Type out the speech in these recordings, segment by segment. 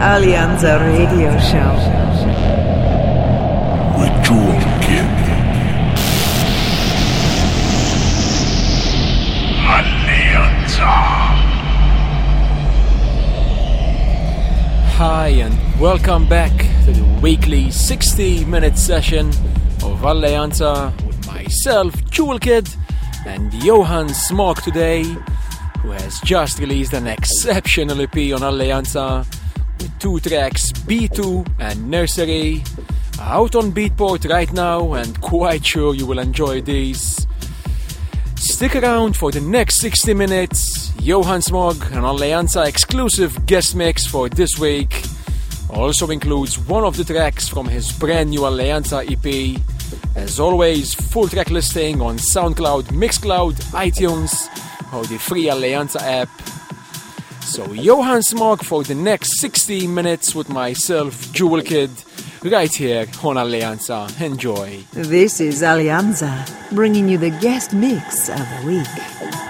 Alleanza Radio Show. With Jewel Kid. Alleanza. Hi, and welcome back to the weekly 60 minute session of Alleanza with myself, Jewel Kid, and Johan Smog today, who has just released an exceptional EP on Alleanza with two tracks, B2 and Nursery, out on Beatport right now, and quite sure you will enjoy these. Stick around for the next 60 minutes. Johan Smog, an Alleanza exclusive guest mix for this week, also includes one of the tracks from his brand new Alleanza EP. As always, full track listing on SoundCloud, Mixcloud, iTunes, or the free Alleanza app. So, Johan Smog for the next 60 minutes with myself, Jewel Kid, right here on Alleanza. Enjoy. This is Alleanza, bringing you the guest mix of the week.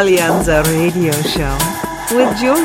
Alleanza Radio Show with Joe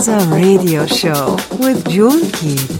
Alleanza Radio Show with Jewel Kid.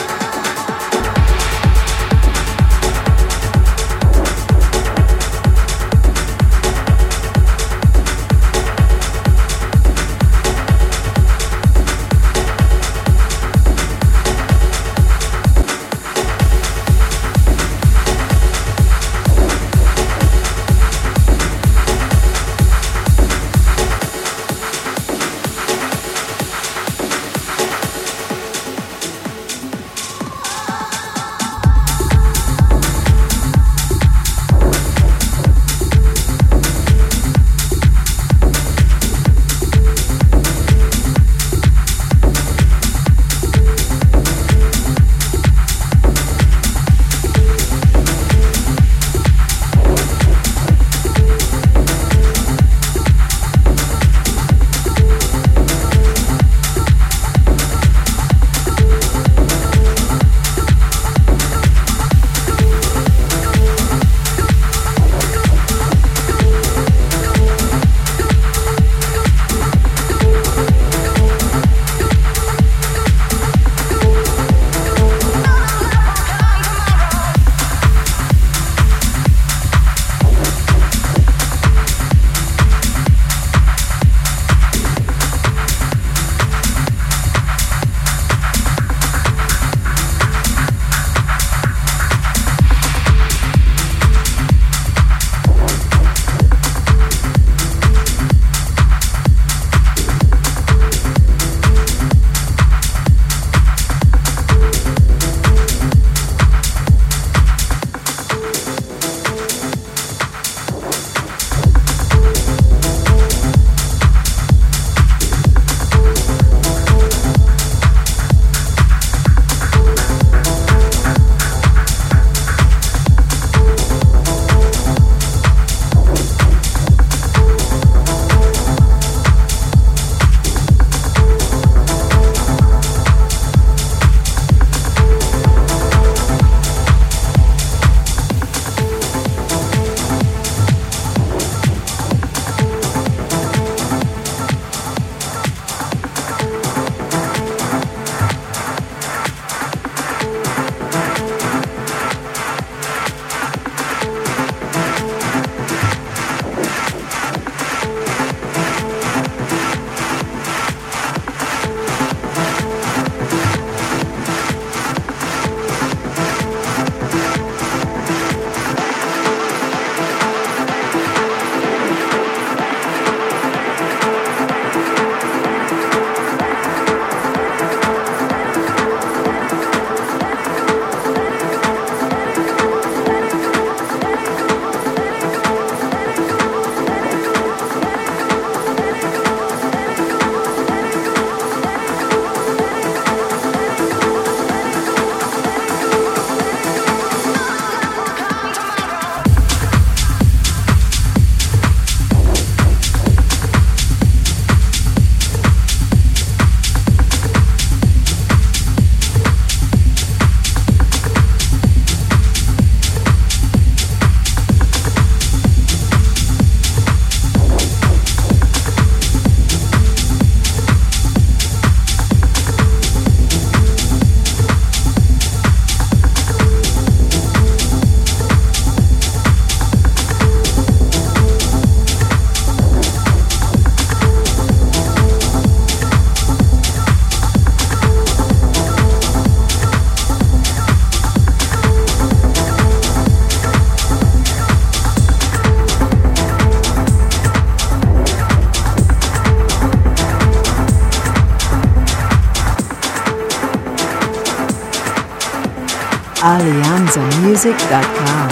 AlleanzaMusic.com.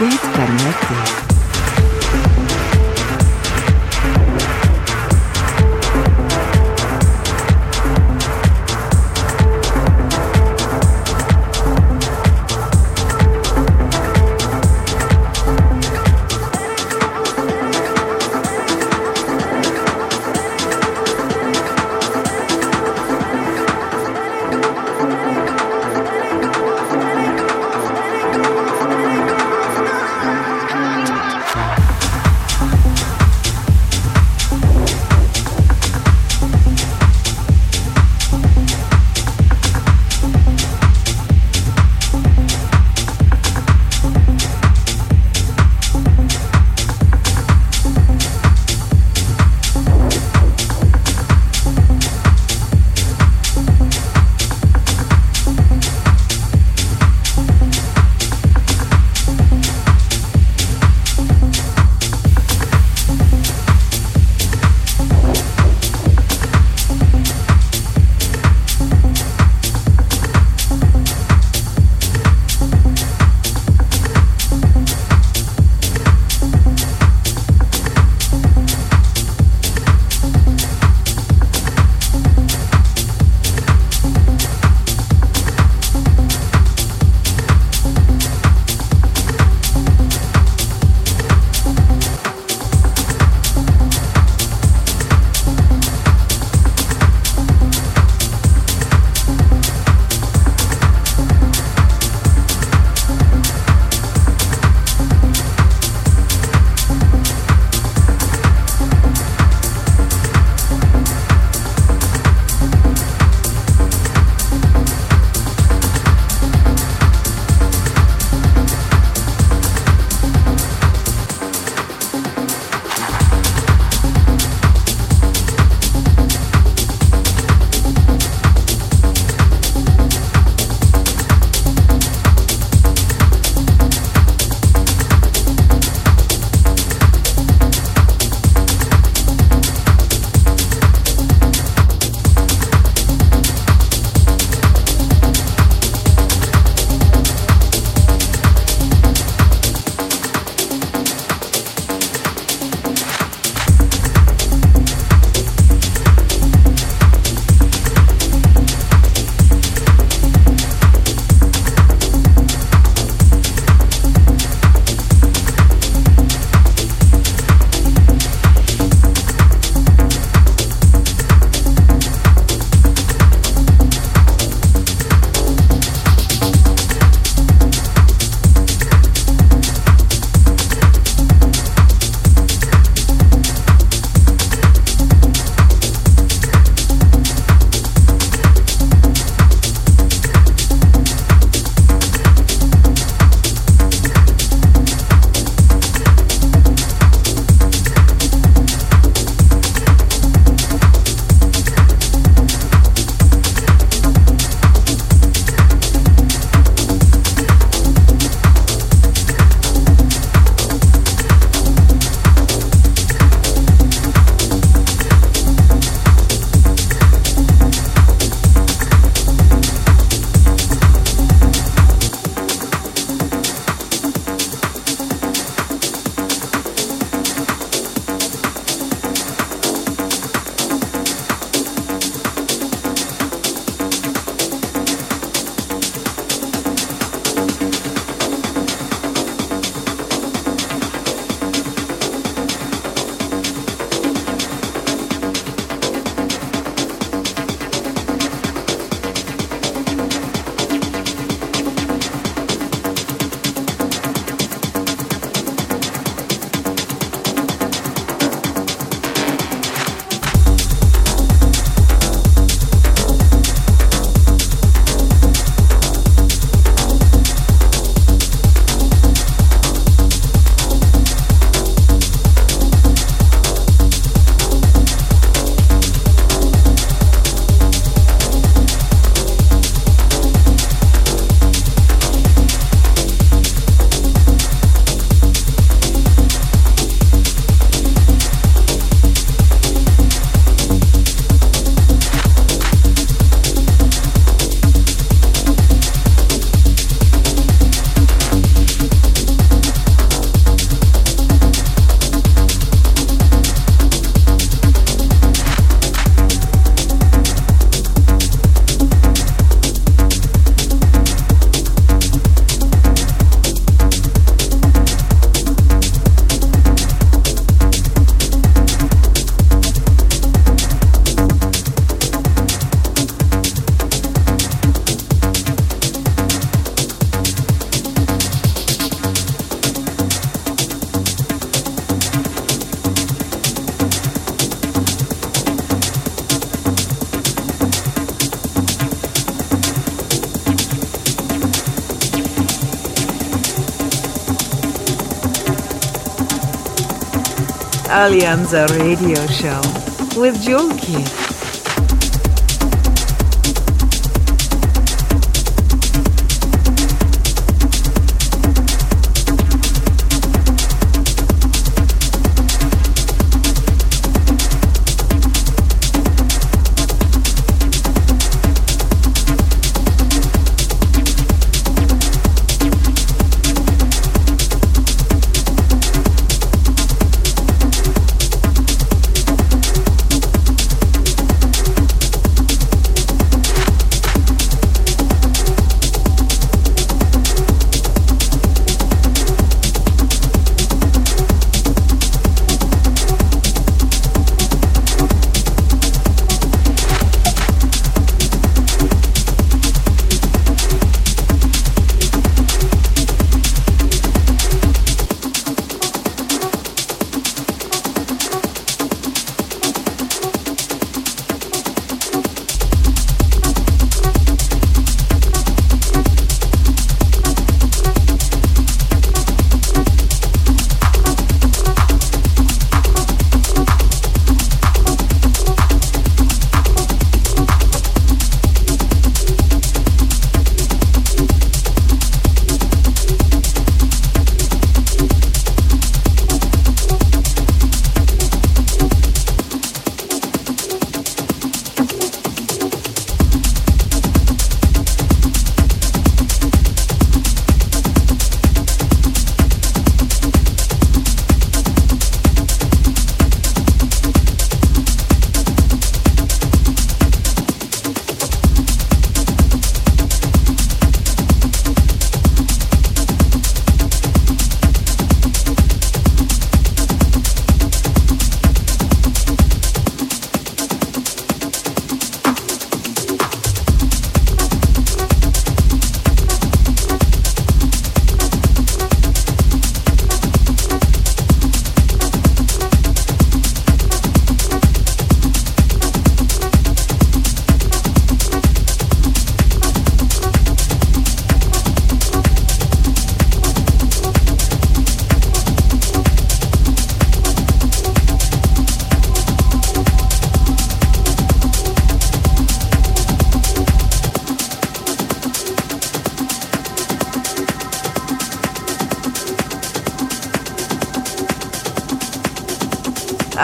Get connected. Alleanza Radio Show with Jewel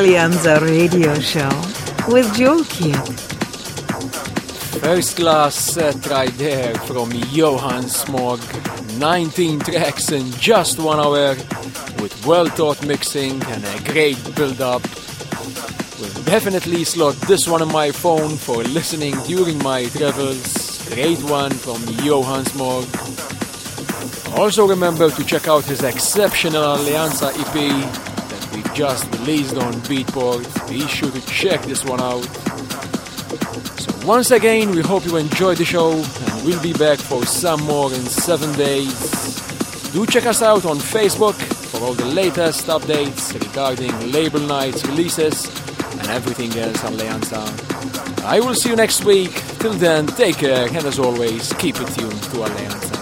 Alleanza Radio Show with Kid. First class uh, set right there from Johan Smog. 19 tracks in just one hour with well thought mixing and a great build up. Will definitely slot this one on my phone for listening during my travels. Great one from Johan Smog. Also remember to check out his exceptional Alleanza EP just released on Beatport. Be sure to check this one out. So once again, we hope you enjoyed the show and we'll be back for some more in seven days. Do check us out on Facebook for all the latest updates regarding label nights, releases, and everything else on Alleanza. I will see you next week. Till then, take care and as always, keep it tuned to Alleanza.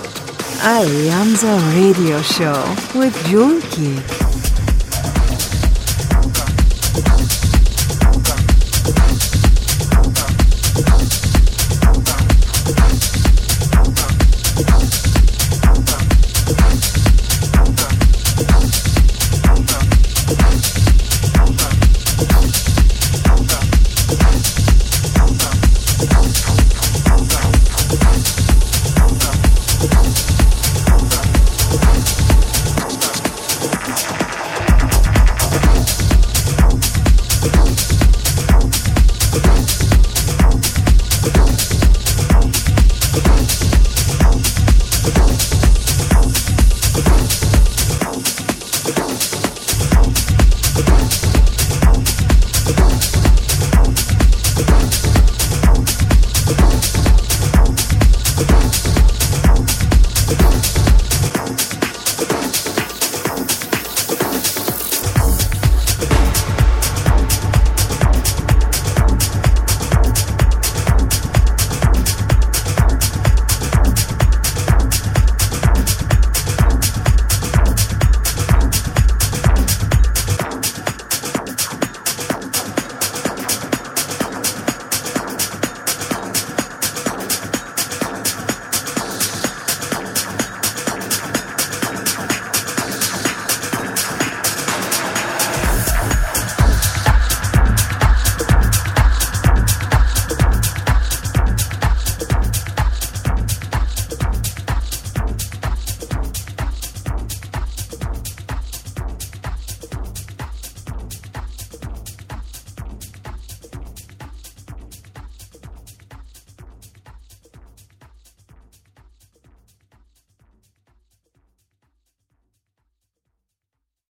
Alleanza Radio Show with Jewel Kid.